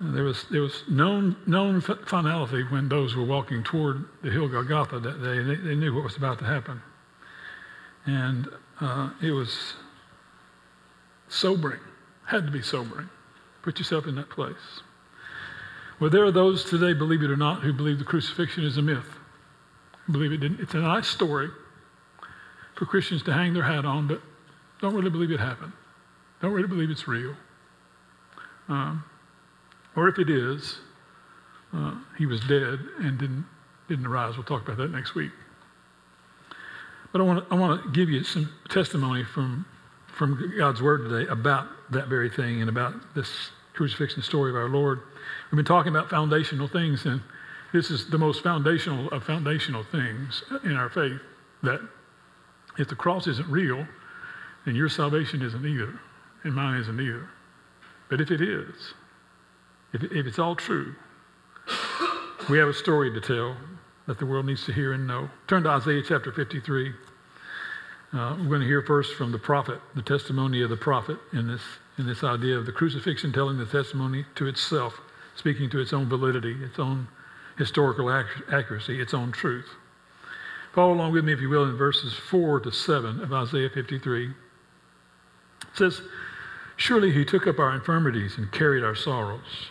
There was, there was known, known finality when those were walking toward the hill Golgotha that day. They, they knew what was about to happen. And uh, it was sobering, had to be sobering. Put yourself in that place. Well, there are those today, believe it or not, who believe the crucifixion is a myth. Believe it didn't. It's a nice story for Christians to hang their hat on, but don't really believe it happened. Don't really believe it's real. Um, or if it is, uh, he was dead and didn't, didn't arise. We'll talk about that next week. But I want to I want to give you some testimony from, from God's Word today about that very thing and about this crucifixion story of our Lord. We've been talking about foundational things, and this is the most foundational of foundational things in our faith that if the cross isn't real, then your salvation isn't either, and mine isn't either. But if it is, if, if it's all true, we have a story to tell that the world needs to hear and know. Turn to Isaiah chapter 53. Uh, we're going to hear first from the prophet, the testimony of the prophet in this, in this idea of the crucifixion telling the testimony to itself, speaking to its own validity, its own historical ac- accuracy, its own truth. Follow along with me, if you will, in verses 4 to 7 of Isaiah 53. It says, Surely he took up our infirmities and carried our sorrows.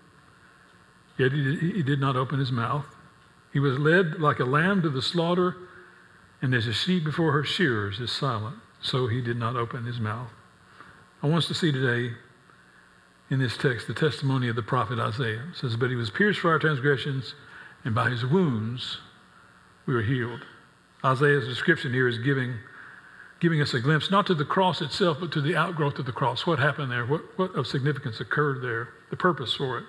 Yet he, did not open his mouth. He was led like a lamb to the slaughter, and as a sheep before her shearers is silent, so he did not open his mouth. I want us to see today in this text the testimony of the prophet Isaiah. It says, But he was pierced for our transgressions, and by his wounds we were healed. Isaiah's description here is giving, giving us a glimpse, not to the cross itself, but to the outgrowth of the cross. What happened there? What, what of significance occurred there? The purpose for it.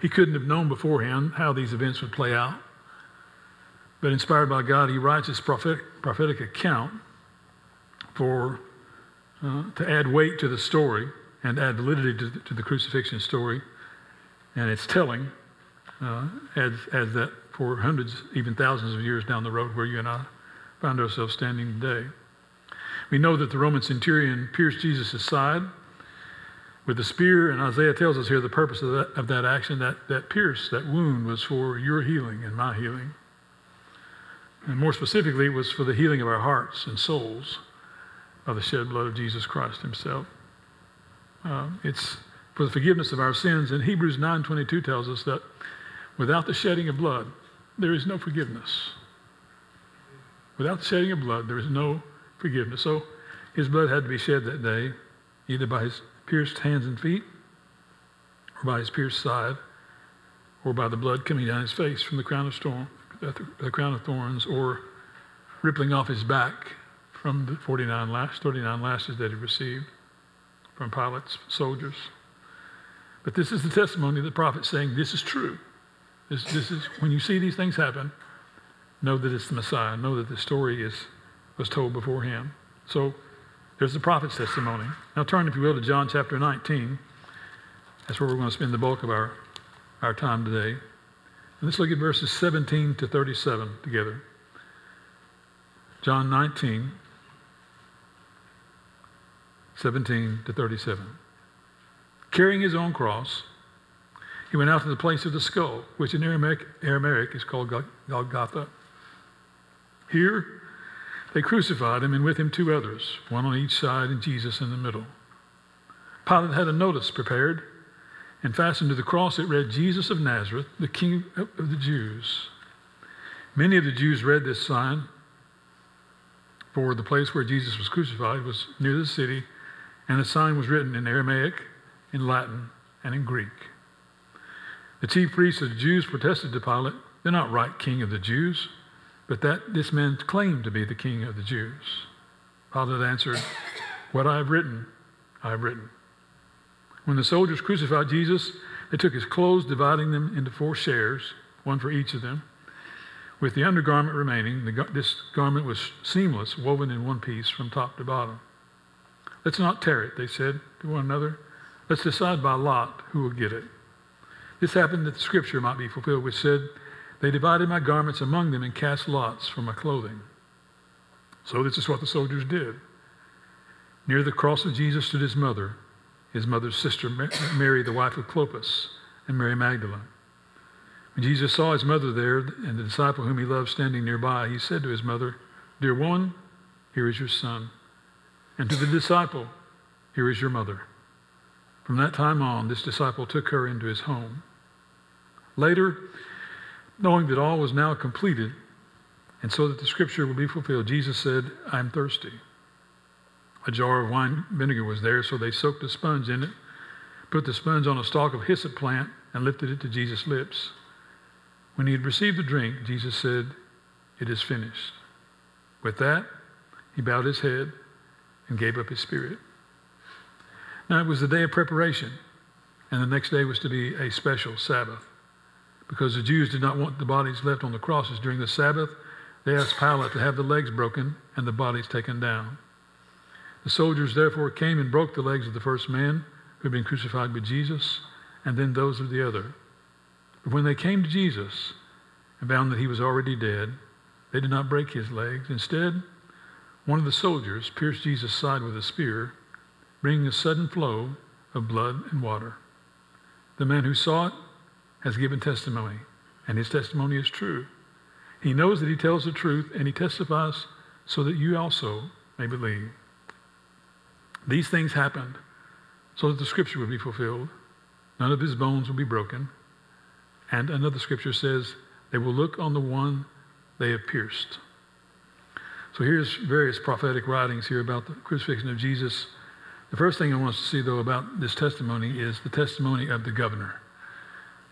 He couldn't have known beforehand how these events would play out. But inspired by God, he writes this prophetic, prophetic account for uh, to add weight to the story and add validity to the, to the crucifixion story. And it's telling, uh, as, as that for hundreds, even thousands of years down the road where you and I find ourselves standing today. We know that the Roman centurion pierced Jesus' side with the spear, and Isaiah tells us here the purpose of that, of that action, that, that pierce, that wound was for your healing and my healing. And more specifically, it was for the healing of our hearts and souls by the shed blood of Jesus Christ himself. Uh, it's for the forgiveness of our sins. And Hebrews 9.22 tells us that without the shedding of blood, there is no forgiveness. Without the shedding of blood, there is no forgiveness. So his blood had to be shed that day, either by his pierced hands and feet, or by his pierced side, or by the blood coming down his face from the crown of storm, the crown of thorns, or rippling off his back from the 49 lash, 39 lashes that he received from Pilate's soldiers. But this is the testimony of the prophet saying, This is true. This, this is when you see these things happen, know that it's the Messiah. Know that the story is was told before him. So there's the prophet's testimony. Now turn, if you will, to John chapter 19. That's where we're going to spend the bulk of our, our time today. And let's look at verses 17 to 37 together. John 19, 17 to 37. Carrying his own cross, he went out to the place of the skull, which in Aramaic, Aramaic is called Golgotha. Here, they crucified him, and with him two others, one on each side and Jesus in the middle. Pilate had a notice prepared, and fastened to the cross it read, Jesus of Nazareth, the King of the Jews. Many of the Jews read this sign, for the place where Jesus was crucified was near the city, and the sign was written in Aramaic, in Latin, and in Greek. The chief priests of the Jews protested to Pilate, They're not right, King of the Jews but that this man claimed to be the king of the Jews. Pilate answered, What I have written, I have written. When the soldiers crucified Jesus, they took his clothes, dividing them into four shares, one for each of them. With the undergarment remaining, the, this garment was seamless, woven in one piece from top to bottom. Let's not tear it, they said to one another. Let's decide by lot who will get it. This happened that the scripture might be fulfilled, which said, They divided my garments among them and cast lots for my clothing. So this is what the soldiers did. Near the cross of Jesus stood his mother, his mother's sister, Mary, the wife of Clopas, and Mary Magdalene. When Jesus saw his mother there and the disciple whom he loved standing nearby, he said to his mother, Dear one, here is your son. And to the disciple, Here is your mother. From that time on, this disciple took her into his home. Later, knowing that all was now completed, and so that the scripture would be fulfilled, Jesus said, I'm thirsty. A jar of wine vinegar was there, so they soaked a sponge in it, put the sponge on a stalk of hyssop plant, and lifted it to Jesus' lips. When he had received the drink, Jesus said, It is finished. With that, he bowed his head and gave up his spirit. Now, it was the day of preparation, and the next day was to be a special Sabbath. Because the Jews did not want the bodies left on the crosses during the Sabbath, they asked Pilate to have the legs broken and the bodies taken down. The soldiers therefore came and broke the legs of the first man who had been crucified with Jesus, and then those of the other. But when they came to Jesus and found that he was already dead, they did not break his legs. Instead, one of the soldiers pierced Jesus' side with a spear, bringing a sudden flow of blood and water. The man who saw it has given testimony, and his testimony is true. He knows that he tells the truth, and he testifies so that you also may believe. These things happened so that the scripture would be fulfilled. None of his bones will be broken. And another scripture says, they will look on the one they have pierced. So here's various prophetic writings here about the crucifixion of Jesus. The first thing I want us to see, though, about this testimony is the testimony of the governor.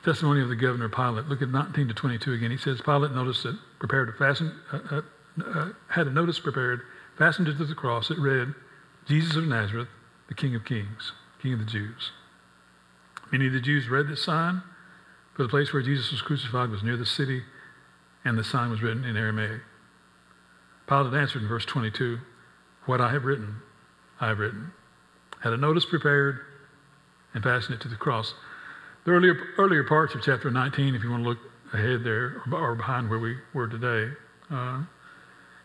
Testimony of the governor Pilate. Look at 19 to 22 again. He says, Pilate noticed that prepared a fasten, uh, uh, uh, had a notice prepared, fastened it to the cross. It read, Jesus of Nazareth, the King of Kings, King of the Jews. Many of the Jews read this sign, for the place where Jesus was crucified was near the city, and the sign was written in Aramaic. Pilate answered in verse 22, What I have written, I have written. Had a notice prepared and fastened it to the cross. The earlier, earlier parts of chapter 19, if you want to look ahead there or behind where we were today, uh,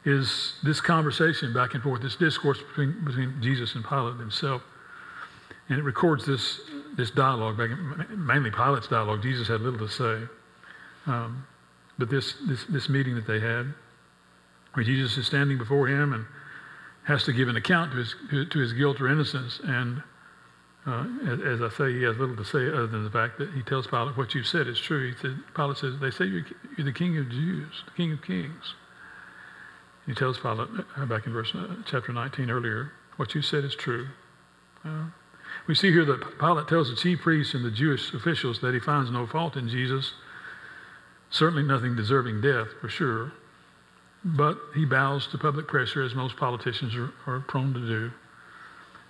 is this conversation back and forth, this discourse between, between Jesus and Pilate himself. And it records this, this dialogue, mainly Pilate's dialogue. Jesus had little to say. Um, but this, this, this meeting that they had, where Jesus is standing before him and has to give an account to his, to his guilt or innocence. And uh, as, I say, he has little to say other than the fact that he tells Pilate, what you said is true. Said, Pilate says, they say you're, you're the king of Jews, the king of kings. He tells Pilate uh, back in verse uh, chapter 19 earlier, what you said is true. Uh, we see here that Pilate tells the chief priests and the Jewish officials that he finds no fault in Jesus, certainly nothing deserving death for sure. But he bows to public pressure, as most politicians are, are prone to do.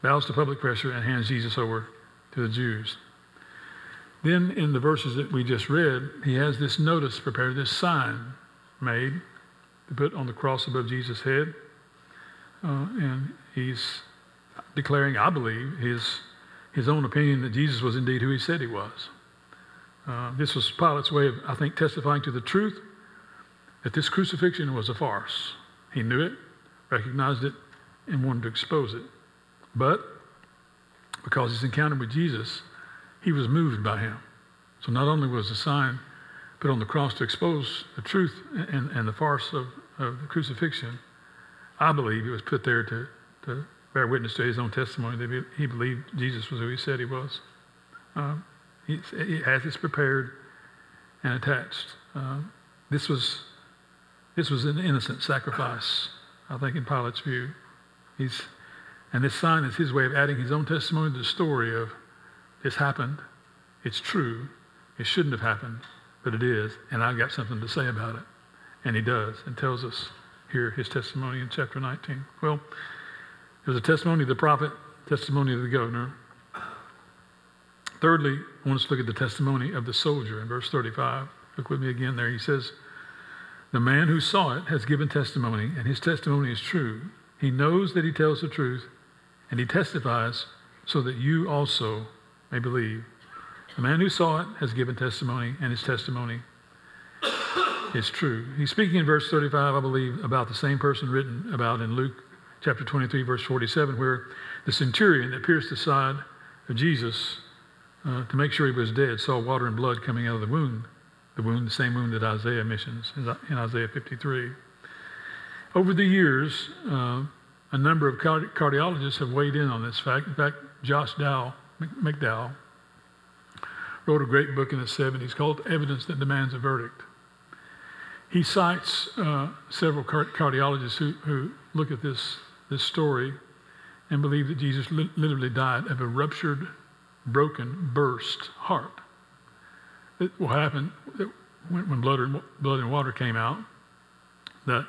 Bows to public pressure and hands Jesus over to the Jews. Then, in the verses that we just read, he has this notice prepared, this sign made to put on the cross above Jesus' head. Uh, and he's declaring, I believe, his, his own opinion that Jesus was indeed who he said he was. Uh, this was Pilate's way of, I think, testifying to the truth that this crucifixion was a farce. He knew it, recognized it, and wanted to expose it. But because his encounter with Jesus, he was moved by him. So not only was the sign put on the cross to expose the truth and, and the farce of, of the crucifixion, I believe it was put there to, to bear witness to his own testimony that he believed Jesus was who he said he was. Uh, he, has this prepared and attached. Uh, this was this was an innocent sacrifice, I think, in Pilate's view. He's, and this sign is his way of adding his own testimony to the story of this happened. It's true. It shouldn't have happened, but it is, and I've got something to say about it. And he does, and tells us here his testimony in chapter 19. Well, there's a testimony of the prophet, testimony of the governor. Thirdly, I want us to look at the testimony of the soldier in verse 35. Look with me again there. He says, The man who saw it has given testimony, and his testimony is true. He knows that he tells the truth, and he testifies so that you also may believe. The man who saw it has given testimony, and his testimony is true. He's speaking in verse 35, I believe, about the same person written about in Luke chapter 23, verse 47, where the centurion that pierced the side of Jesus uh, to make sure he was dead saw water and blood coming out of the wound, the wound, the same wound that Isaiah mentions in Isaiah 53. Over the years, uh, a number of cardiologists have weighed in on this fact. In fact, Josh Dow, McDowell, wrote a great book in the 70s called Evidence That Demands a Verdict. He cites uh, several cardiologists who, who look at this, this story and believe that Jesus li- literally died of a ruptured, broken, burst heart. It will happen when, when blood, and, blood and water came out, that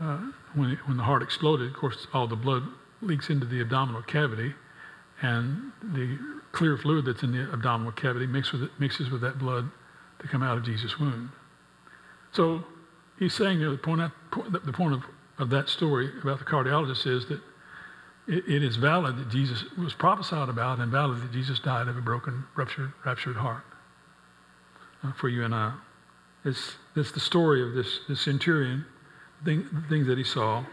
uh, when, it, when the heart exploded, of course, all the blood leaks into the abdominal cavity, and the clear fluid that's in the abdominal cavity mixes with, it, mixes with that blood to come out of Jesus' wound. So he's saying know, the point, of, the point of, of that story about the cardiologist is that it, it is valid that Jesus was prophesied about and valid that Jesus died of a broken, ruptured, ruptured heart uh, for you and I. It's, it's the story of this, this centurion, thing, things that he saw.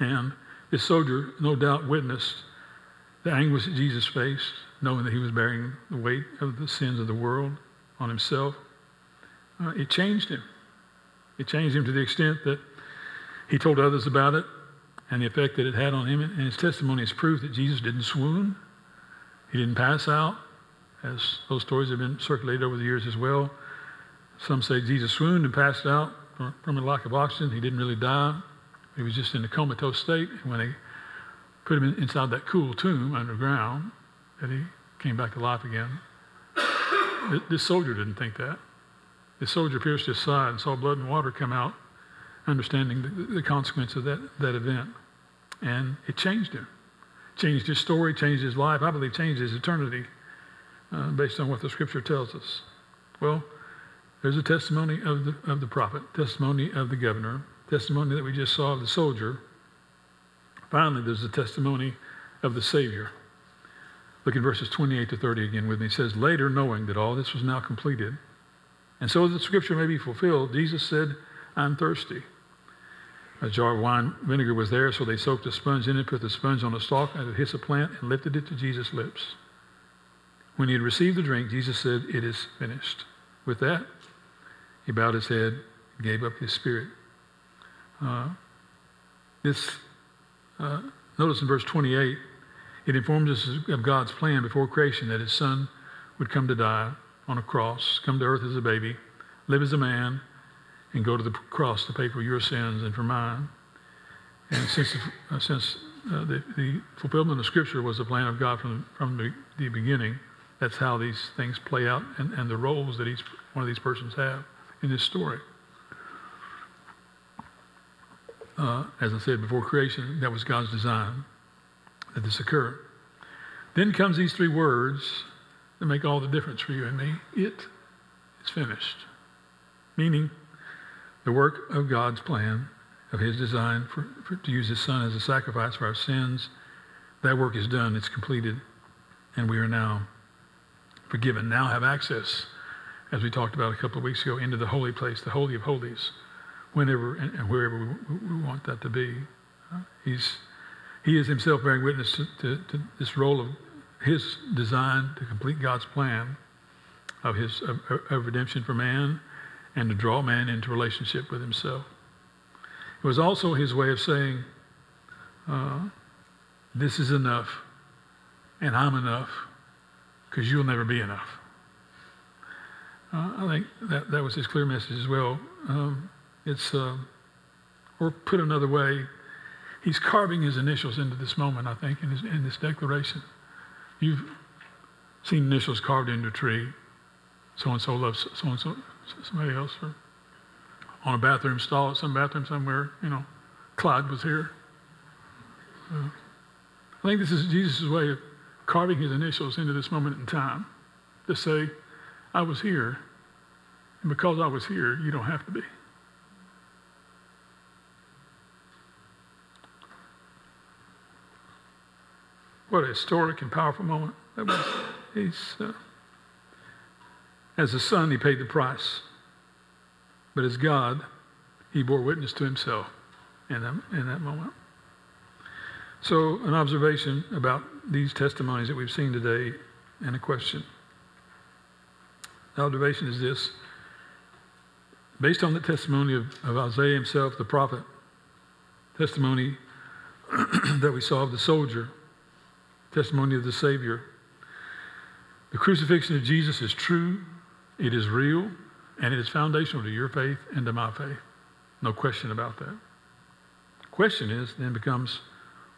And his soldier, no doubt, witnessed the anguish that Jesus faced, knowing that he was bearing the weight of the sins of the world on himself uh, it changed him. It changed him to the extent that he told others about it and the effect that it had on him. And his testimony is proof that Jesus didn't swoon, he didn't pass out, as those stories have been circulated over the years as well. Some say Jesus swooned and passed out from a lack of oxygen. He didn't really die. He was just in a comatose state. And when they put him inside that cool tomb underground, that he came back to life again. This soldier didn't think that. The soldier pierced his side and saw blood and water come out, understanding the, the consequence of that, that event. And it changed him. Changed his story, changed his life. I believe changed his eternity uh, based on what the scripture tells us. Well, there's a testimony of the, of the prophet, testimony of the governor, testimony that we just saw of the soldier. Finally, there's a testimony of the Savior. Look at verses 28 to 30 again with me. It says, Later, knowing that all this was now completed, and so the scripture may be fulfilled. Jesus said, I'm thirsty. A jar of wine vinegar was there, so they soaked a sponge in it, put the sponge on a stalk of a hyssop plant, and lifted it to Jesus' lips. When he had received the drink, Jesus said, It is finished. With that, he bowed his head gave up his spirit. Uh, this, uh, notice in verse 28, it informs us of God's plan before creation that his son would come to die on a cross, come to earth as a baby, live as a man, and go to the cross to pay for your sins and for mine. And since, uh, since uh, the, the, fulfillment of Scripture was the plan of God from, from the, the beginning, that's how these things play out and, and the roles that each one of these persons have in this story. Uh, as I said before creation, that was God's design that this occur. Then comes these three words that make all the difference for you and me. It is finished. Meaning, the work of God's plan, of His design for, for, to use His Son as a sacrifice for our sins, that work is done. It's completed. And we are now forgiven, now have access, as we talked about a couple of weeks ago, into the holy place, the Holy of Holies, whenever and, wherever we, we, want that to be. He's, he is himself bearing witness to, to, to this role of his design to complete God's plan of his of, of redemption for man and to draw man into relationship with himself. It was also his way of saying, uh, This is enough, and I'm enough, because you'll never be enough. Uh, I think that, that was his clear message as well. Um, it's, uh, or put another way, he's carving his initials into this moment, I think, in, his, in this declaration. You've seen initials carved into a tree. So and so loves so and so, somebody else. Or on a bathroom stall at some bathroom somewhere, you know, Clyde was here. Uh, I think this is Jesus' way of carving his initials into this moment in time to say, I was here, and because I was here, you don't have to be. What a historic and powerful moment that was. He's, uh, as a son, he paid the price. But as God, he bore witness to himself in that, in that moment. So, an observation about these testimonies that we've seen today and a question. The observation is this based on the testimony of, of Isaiah himself, the prophet, testimony that we saw of the soldier, testimony of the Savior. The crucifixion of Jesus is true, it is real, and it is foundational to your faith and to my faith. No question about that. Question is then becomes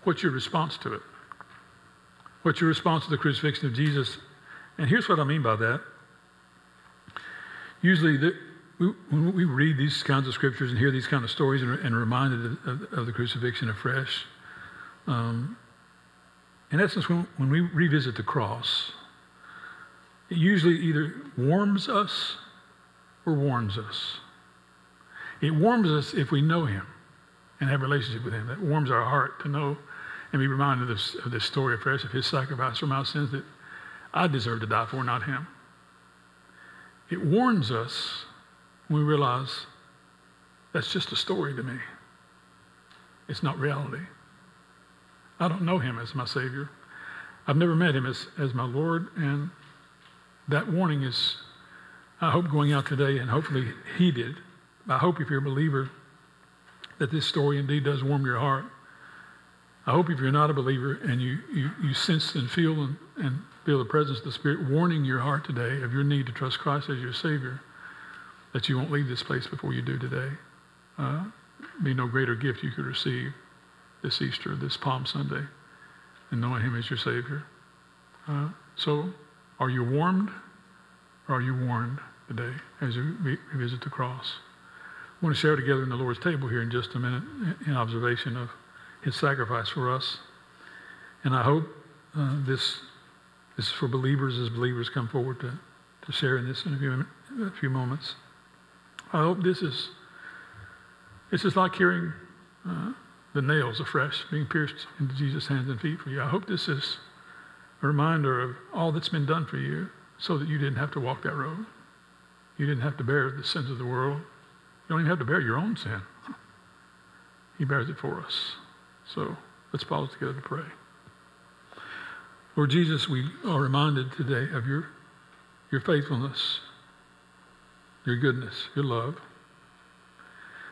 what's your response to it? What's your response to the crucifixion of Jesus? And here's what I mean by that. Usually, the, we, when we read these kinds of scriptures and hear these kind of stories and, and reminded of, of, the crucifixion afresh, um, in essence, when, when we revisit the cross, it usually either warms us or warns us. It warms us if we know Him and have a relationship with Him. That warms our heart to know and be reminded of this, of this story afresh of His sacrifice for my sins that I deserve to die for, not Him. It warns us when we realize that's just a story to me. It's not reality. I don't know Him as my Savior. I've never met Him as, as my Lord, and that warning is, I hope, going out today and hopefully heeded. I hope if you're a believer that this story indeed does warm your heart. I hope if you're not a believer and you, you, you sense and feel and, and feel the presence of the Spirit warning your heart today of your need to trust Christ as your Savior, that you won't leave this place before you do today. Uh, be no greater gift you could receive this Easter, this Palm Sunday, and knowing Him as your Savior. Uh, so, are you warmed or are you warned today as you revisit the cross? I want to share together in the Lord's table here in just a minute in observation of his sacrifice for us. And I hope uh, this, this is for believers as believers come forward to, to share in this in a few, a few moments. I hope this is, this is like hearing uh, the nails afresh being pierced into Jesus' hands and feet for you. I hope this is a reminder of all that's been done for you so that you didn't have to walk that road. You didn't have to bear the sins of the world. You don't even have to bear your own sin. He bears it for us. So let's pause together to pray. Lord Jesus, we are reminded today of your, your faithfulness, your goodness, your love,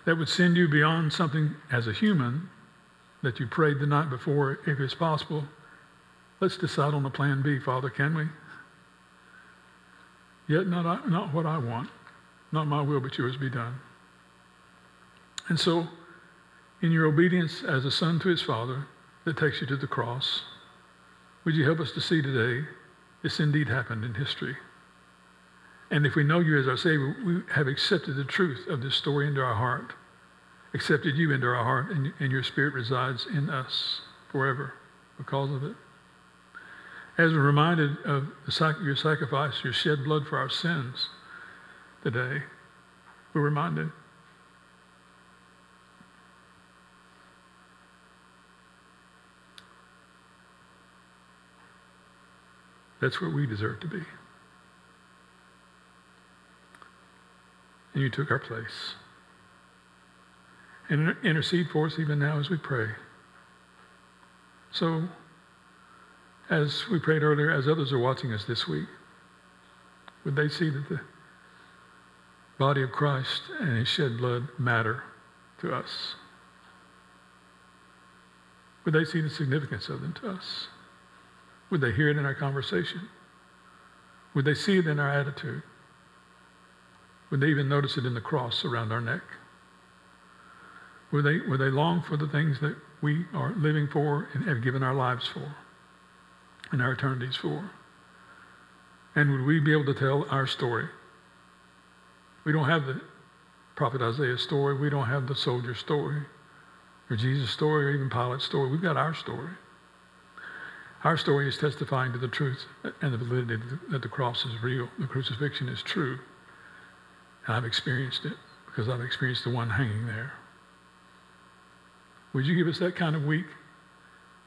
that would send you beyond something as a human that you prayed the night before, if it's possible. Let's decide on a plan B, Father, can we? Yet not, I, not what I want, not my will, but yours be done. And so, in your obedience as a son to his father that takes you to the cross, would you help us to see today this indeed happened in history? And if we know you as our Savior, we have accepted the truth of this story into our heart, accepted you into our heart, and, and your Spirit resides in us forever because of it. As we're reminded of sac- your sacrifice, your shed blood for our sins today, we're reminded That's where we deserve to be. And you took our place. And intercede for us even now as we pray. So, as we prayed earlier, as others are watching us this week, would they see that the body of Christ and his shed blood matter to us? Would they see the significance of them to us? Would they hear it in our conversation? Would they see it in our attitude? Would they even notice it in the cross around our neck? Would they, would they long for the things that we are living for and have given our lives for and our eternities for? And would we be able to tell our story? We don't have the prophet Isaiah's story. We don't have the soldier's story or Jesus' story or even Pilate's story. We've got our story. Our story is testifying to the truth and the validity that the cross is real, the crucifixion is true. I've experienced it because I've experienced the one hanging there. Would you give us that kind of week,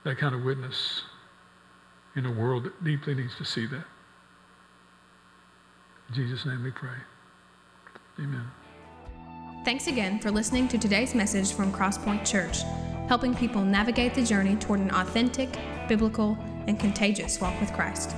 that kind of witness in a world that deeply needs to see that? In Jesus' name we pray. Amen. Thanks again for listening to today's message from Crosspoint Church, helping people navigate the journey toward an authentic, biblical, and contagious walk with Christ.